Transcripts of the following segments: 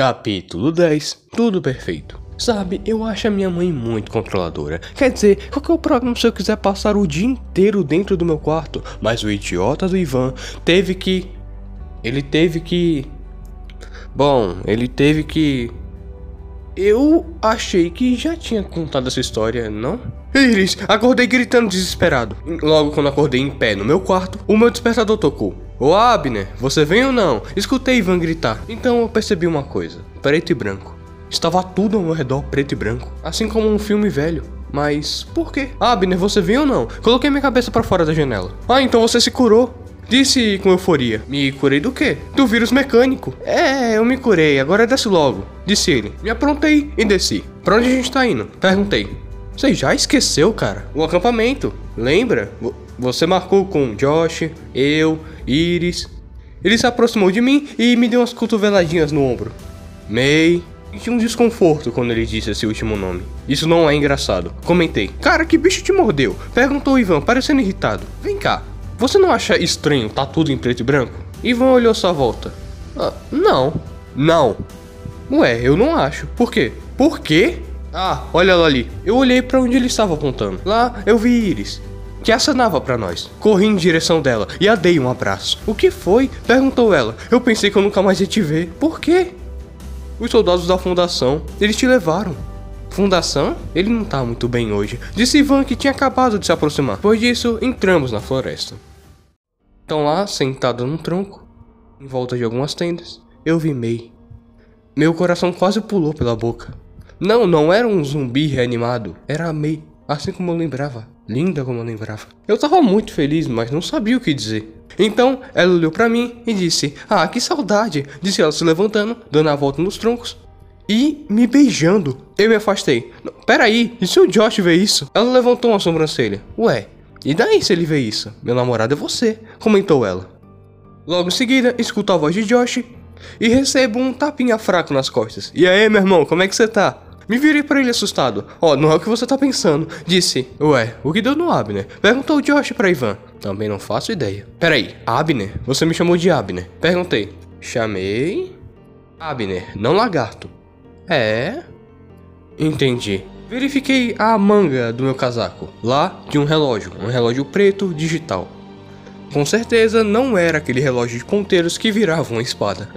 Capítulo 10 Tudo perfeito. Sabe, eu acho a minha mãe muito controladora. Quer dizer, qualquer programa se eu quiser passar o dia inteiro dentro do meu quarto, mas o idiota do Ivan teve que. Ele teve que. Bom, ele teve que. Eu achei que já tinha contado essa história, não? Iris, acordei gritando desesperado. Logo quando acordei em pé no meu quarto, o meu despertador tocou. Ô Abner, você vem ou não? Escutei Ivan gritar. Então eu percebi uma coisa: preto e branco. Estava tudo ao meu redor preto e branco, assim como um filme velho. Mas por quê? Abner, você vem ou não? Coloquei minha cabeça para fora da janela. Ah, então você se curou. Disse com euforia. Me curei do quê? Do vírus mecânico. É, eu me curei, agora desce logo. Disse ele. Me aprontei e desci. Pra onde a gente tá indo? Perguntei. Você já esqueceu, cara? O acampamento. Lembra? Você marcou com Josh, eu, Iris. Ele se aproximou de mim e me deu umas cotoveladinhas no ombro. May. Senti um desconforto quando ele disse esse último nome. Isso não é engraçado. Comentei. Cara, que bicho te mordeu? Perguntou Ivan, parecendo irritado. Vem cá, você não acha estranho tá tudo em preto e branco? Ivan olhou sua volta. Ah, não. Não. Ué, eu não acho. Por quê? Por quê? Ah, olha ela ali. Eu olhei para onde ele estava apontando. Lá eu vi Iris, que acenava para nós. Corri em direção dela e a dei um abraço. O que foi? perguntou ela. Eu pensei que eu nunca mais ia te ver. Por quê? Os soldados da fundação, eles te levaram. Fundação? Ele não tá muito bem hoje. Disse Ivan que tinha acabado de se aproximar. Depois disso, entramos na floresta. Então lá, sentado num tronco, em volta de algumas tendas, eu vi May. Meu coração quase pulou pela boca. Não, não era um zumbi reanimado, era a assim como eu lembrava, linda como eu lembrava. Eu tava muito feliz, mas não sabia o que dizer. Então ela olhou para mim e disse: Ah, que saudade! Disse ela se levantando, dando a volta nos troncos e me beijando. Eu me afastei. Peraí, e se o Josh ver isso? Ela levantou uma sobrancelha. Ué, e daí se ele vê isso? Meu namorado é você, comentou ela. Logo em seguida, escuto a voz de Josh e recebo um tapinha fraco nas costas. E aí, meu irmão, como é que você tá? Me virei para ele assustado. Ó, oh, não é o que você tá pensando. Disse, ué, o que deu no Abner? Perguntou Josh para Ivan. Também não faço ideia. Peraí, Abner? Você me chamou de Abner? Perguntei. Chamei. Abner, não lagarto. É? Entendi. Verifiquei a manga do meu casaco. Lá de um relógio, um relógio preto digital. Com certeza não era aquele relógio de ponteiros que virava uma espada.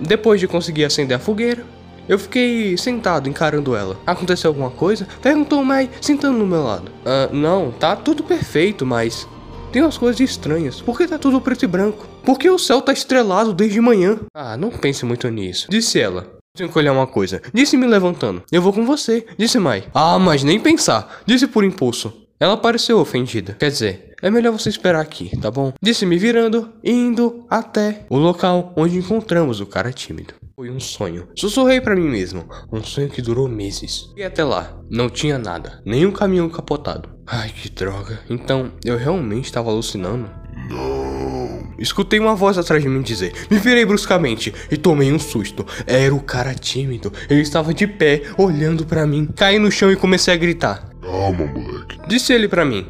depois de conseguir acender a fogueira, eu fiquei sentado encarando ela. Aconteceu alguma coisa? Perguntou Mai, sentando no meu lado. não, tá tudo perfeito, mas tem umas coisas estranhas. Por que tá tudo preto e branco? Por que o céu tá estrelado desde manhã? Ah, não pense muito nisso, disse ela. Tenho que olhar uma coisa. Disse me levantando. Eu vou com você, disse Mai. Ah, mas nem pensar, disse por impulso. Ela pareceu ofendida. Quer dizer, é melhor você esperar aqui, tá bom? Disse me virando, indo até o local onde encontramos o cara tímido. Foi um sonho. Sussurrei para mim mesmo. Um sonho que durou meses. E até lá, não tinha nada. Nenhum caminhão capotado. Ai, que droga. Então, eu realmente estava alucinando? Não. Escutei uma voz atrás de mim dizer. Me virei bruscamente e tomei um susto. Era o cara tímido. Ele estava de pé, olhando para mim. Caí no chão e comecei a gritar. Calma, moleque. Disse ele para mim.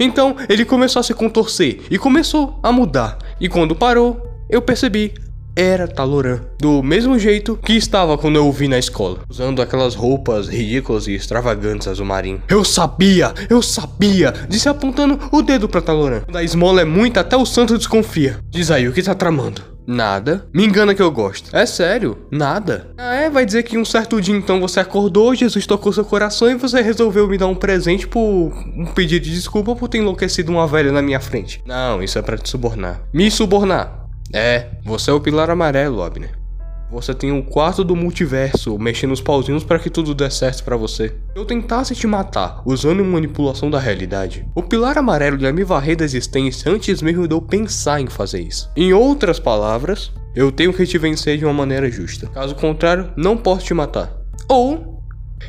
Então ele começou a se contorcer e começou a mudar. E quando parou, eu percebi era Taloran, do mesmo jeito que estava quando eu o vi na escola, usando aquelas roupas ridículas e extravagantes azul marinho. Eu sabia, eu sabia, disse apontando o dedo para Taloran. Da esmola é muito, até o santo desconfia. Diz aí, o que tá tramando? Nada. Me engana que eu gosto. É sério? Nada. Ah, é? Vai dizer que um certo dia então você acordou, Jesus tocou seu coração e você resolveu me dar um presente por um pedido de desculpa por ter enlouquecido uma velha na minha frente. Não, isso é para te subornar. Me subornar? É, você é o pilar amarelo, Abner. Você tem um quarto do multiverso mexendo os pauzinhos para que tudo dê certo para você. Eu tentasse te matar usando manipulação da realidade, o pilar amarelo ia me varrer da existência antes mesmo de eu pensar em fazer isso. Em outras palavras, eu tenho que te vencer de uma maneira justa. Caso contrário, não posso te matar. Ou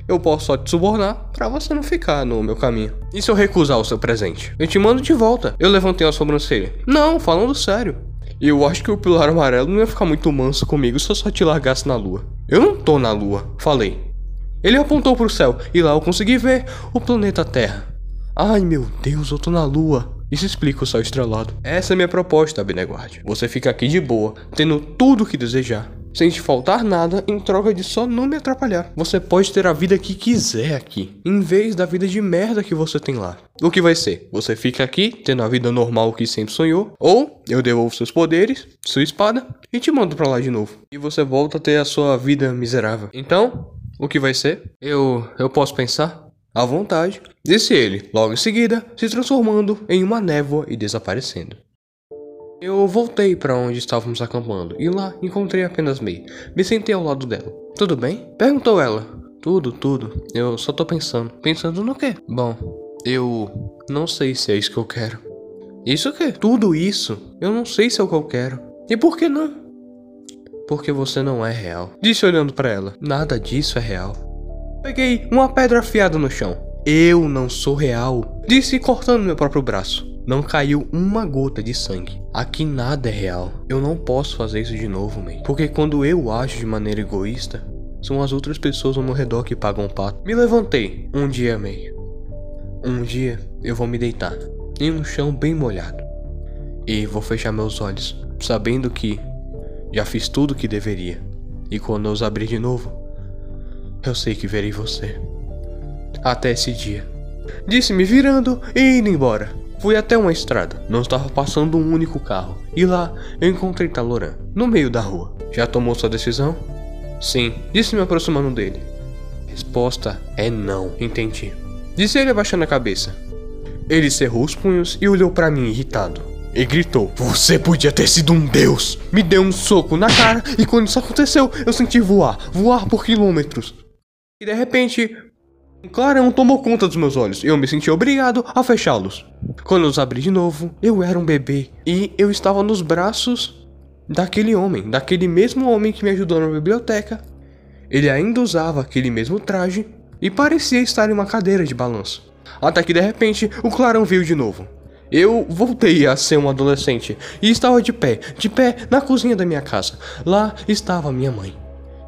eu posso só te subornar para você não ficar no meu caminho. E se eu recusar o seu presente? Eu te mando de volta. Eu levantei a sobrancelha. Não, falando sério. Eu acho que o pilar amarelo não ia ficar muito manso comigo se eu só te largasse na lua. Eu não tô na lua, falei. Ele apontou pro céu e lá eu consegui ver o planeta Terra. Ai meu Deus, eu tô na lua. Isso explica o céu estrelado. Essa é minha proposta, Abneguard. Você fica aqui de boa, tendo tudo o que desejar. sem te faltar nada em troca de só não me atrapalhar. Você pode ter a vida que quiser aqui, em vez da vida de merda que você tem lá. O que vai ser? Você fica aqui, tendo a vida normal que sempre sonhou, ou eu devolvo seus poderes, sua espada, e te mando pra lá de novo. E você volta a ter a sua vida miserável. Então, o que vai ser? Eu. eu posso pensar? À vontade, disse ele, logo em seguida, se transformando em uma névoa e desaparecendo. Eu voltei para onde estávamos acampando e lá encontrei apenas May. Me sentei ao lado dela. Tudo bem? Perguntou ela. Tudo, tudo. Eu só tô pensando. Pensando no quê? Bom, eu não sei se é isso que eu quero. Isso o quê? Tudo isso. Eu não sei se é o que eu quero. E por que não? Porque você não é real. Disse olhando para ela. Nada disso é real. Peguei uma pedra afiada no chão. Eu não sou real. Disse cortando meu próprio braço. Não caiu uma gota de sangue. Aqui nada é real. Eu não posso fazer isso de novo, May. Porque quando eu ajo de maneira egoísta, são as outras pessoas ao meu redor que pagam o pato. Me levantei. Um dia, May. Um dia eu vou me deitar em um chão bem molhado. E vou fechar meus olhos, sabendo que já fiz tudo o que deveria. E quando eu os abrir de novo, eu sei que verei você. Até esse dia. Disse-me virando e indo embora. Fui até uma estrada, não estava passando um único carro, e lá eu encontrei Taloran, no meio da rua. Já tomou sua decisão? Sim, disse me aproximando dele. Resposta é não, entendi. Disse ele abaixando a cabeça. Ele cerrou os punhos e olhou para mim irritado. E gritou: Você podia ter sido um deus! Me deu um soco na cara e quando isso aconteceu, eu senti voar, voar por quilômetros. E de repente, um clarão tomou conta dos meus olhos e eu me senti obrigado a fechá-los. Quando os abri de novo, eu era um bebê e eu estava nos braços daquele homem, daquele mesmo homem que me ajudou na biblioteca. Ele ainda usava aquele mesmo traje e parecia estar em uma cadeira de balanço. Até que de repente o clarão veio de novo. Eu voltei a ser um adolescente e estava de pé, de pé na cozinha da minha casa. Lá estava minha mãe.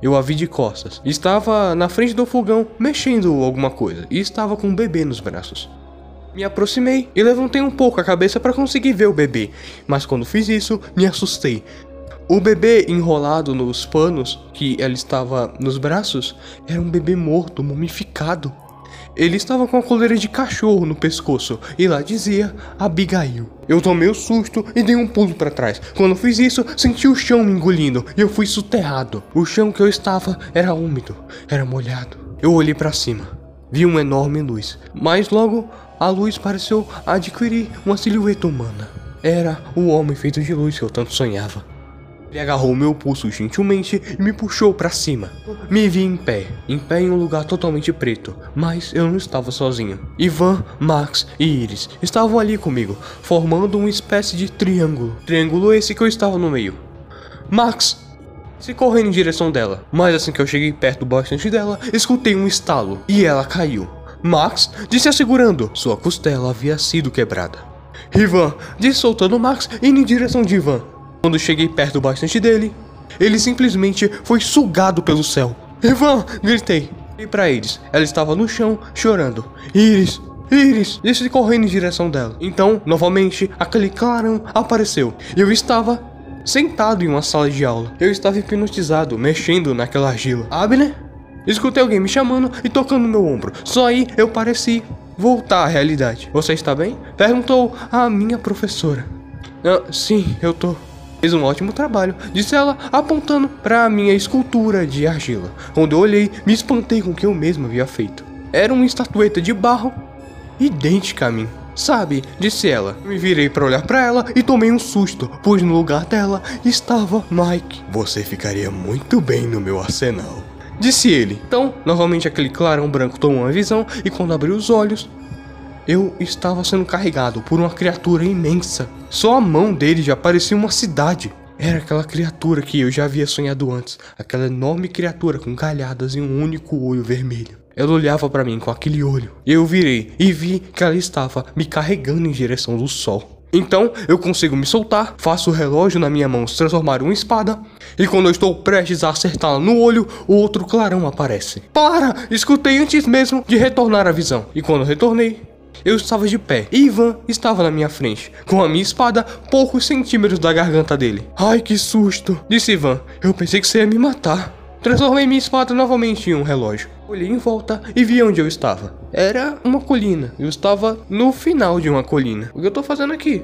Eu a vi de costas. Estava na frente do fogão mexendo alguma coisa e estava com um bebê nos braços. Me aproximei e levantei um pouco a cabeça para conseguir ver o bebê, mas quando fiz isso, me assustei. O bebê enrolado nos panos que ela estava nos braços era um bebê morto, mumificado. Ele estava com a coleira de cachorro no pescoço e lá dizia Abigail. Eu tomei o um susto e dei um pulo para trás. Quando fiz isso, senti o chão me engolindo e eu fui soterrado. O chão que eu estava era úmido, era molhado. Eu olhei para cima, vi uma enorme luz, mas logo a luz pareceu adquirir uma silhueta humana. Era o homem feito de luz que eu tanto sonhava. Ele agarrou meu pulso gentilmente e me puxou para cima. Me vi em pé, em pé em um lugar totalmente preto, mas eu não estava sozinho. Ivan, Max e Iris estavam ali comigo, formando uma espécie de triângulo. Triângulo esse que eu estava no meio. Max se correndo em direção dela, mas assim que eu cheguei perto bastante dela, escutei um estalo e ela caiu. Max disse assegurando, sua costela havia sido quebrada. Ivan disse soltando Max indo em direção de Ivan. Quando cheguei perto bastante dele, ele simplesmente foi sugado pelo céu. Ivan! gritei. E para eles, ela estava no chão chorando. Iris! Iris! Disse correndo em direção dela. Então, novamente, aquele clarão apareceu. Eu estava sentado em uma sala de aula. Eu estava hipnotizado, mexendo naquela argila. Abner? Escutei alguém me chamando e tocando meu ombro. Só aí eu pareci voltar à realidade. Você está bem? Perguntou a minha professora. Ah, sim, eu tô. Fez um ótimo trabalho, disse ela, apontando para a minha escultura de argila. Quando eu olhei, me espantei com o que eu mesmo havia feito. Era uma estatueta de barro idêntica a mim. Sabe, disse ela. Me virei para olhar para ela e tomei um susto, pois no lugar dela estava Mike. Você ficaria muito bem no meu arsenal. Disse ele. Então, novamente aquele clarão branco tomou uma visão e quando abri os olhos, eu estava sendo carregado por uma criatura imensa. Só a mão dele já parecia uma cidade. Era aquela criatura que eu já havia sonhado antes, aquela enorme criatura com galhadas e um único olho vermelho. Ela olhava para mim com aquele olho. Eu virei e vi que ela estava me carregando em direção do sol. Então eu consigo me soltar, faço o relógio na minha mão se transformar em uma espada, e quando eu estou prestes a acertá-la no olho, o outro clarão aparece. Para! Escutei antes mesmo de retornar à visão, e quando retornei, Eu estava de pé e Ivan estava na minha frente, com a minha espada poucos centímetros da garganta dele. Ai, que susto! Disse Ivan. Eu pensei que você ia me matar. Transformei minha espada novamente em um relógio. Olhei em volta e vi onde eu estava. Era uma colina. Eu estava no final de uma colina. O que eu tô fazendo aqui?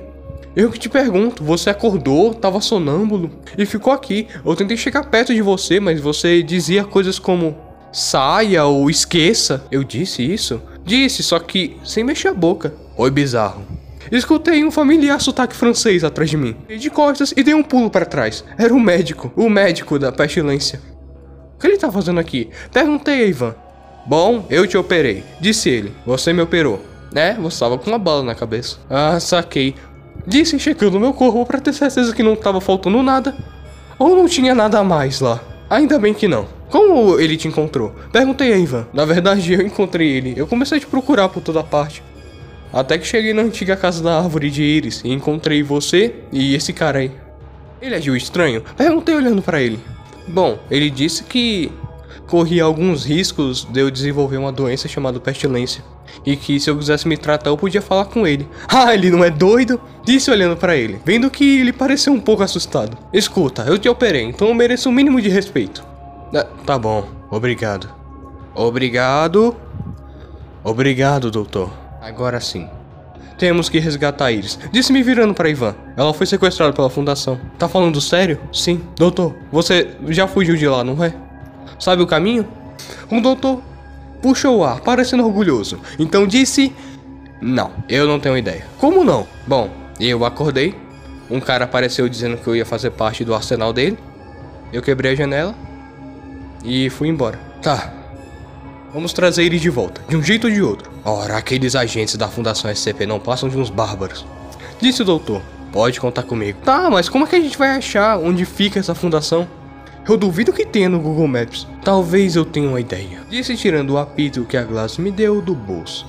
Eu que te pergunto, você acordou, tava sonâmbulo e ficou aqui. Eu tentei chegar perto de você, mas você dizia coisas como saia ou esqueça. Eu disse isso? Disse, só que sem mexer a boca. Oi, bizarro. Escutei um familiar sotaque francês atrás de mim. De costas e dei um pulo para trás. Era o médico, o médico da pestilência. O que ele tá fazendo aqui? Perguntei a Ivan. Bom, eu te operei, disse ele. Você me operou. É, você estava com uma bala na cabeça. Ah, saquei. Disse checando meu corpo para ter certeza que não estava faltando nada. Ou não tinha nada a mais lá. Ainda bem que não. Como ele te encontrou? Perguntei a Ivan. Na verdade, eu encontrei ele. Eu comecei a te procurar por toda parte. Até que cheguei na antiga casa da árvore de íris e encontrei você e esse cara aí. Ele agiu estranho? Perguntei olhando para ele. Bom, ele disse que corria alguns riscos de eu desenvolver uma doença chamada pestilência. E que se eu quisesse me tratar, eu podia falar com ele. Ah, ele não é doido? Disse olhando para ele, vendo que ele pareceu um pouco assustado. Escuta, eu te operei, então eu mereço um mínimo de respeito. Ah, tá bom, obrigado. Obrigado. Obrigado, doutor. Agora sim. Temos que resgatar Iris. Disse-me virando para Ivan. Ela foi sequestrada pela fundação. Tá falando sério? Sim. Doutor, você já fugiu de lá, não é? Sabe o caminho? O doutor puxou o ar, parecendo orgulhoso. Então disse: Não, eu não tenho ideia. Como não? Bom, eu acordei. Um cara apareceu dizendo que eu ia fazer parte do arsenal dele. Eu quebrei a janela e fui embora. Tá. Vamos trazer ele de volta, de um jeito ou de outro. Ora, aqueles agentes da Fundação SCP não passam de uns bárbaros. Disse o doutor. Pode contar comigo. Tá, mas como é que a gente vai achar onde fica essa fundação? Eu duvido que tenha no Google Maps. Talvez eu tenha uma ideia. Disse tirando o apito que a Glass me deu do bolso.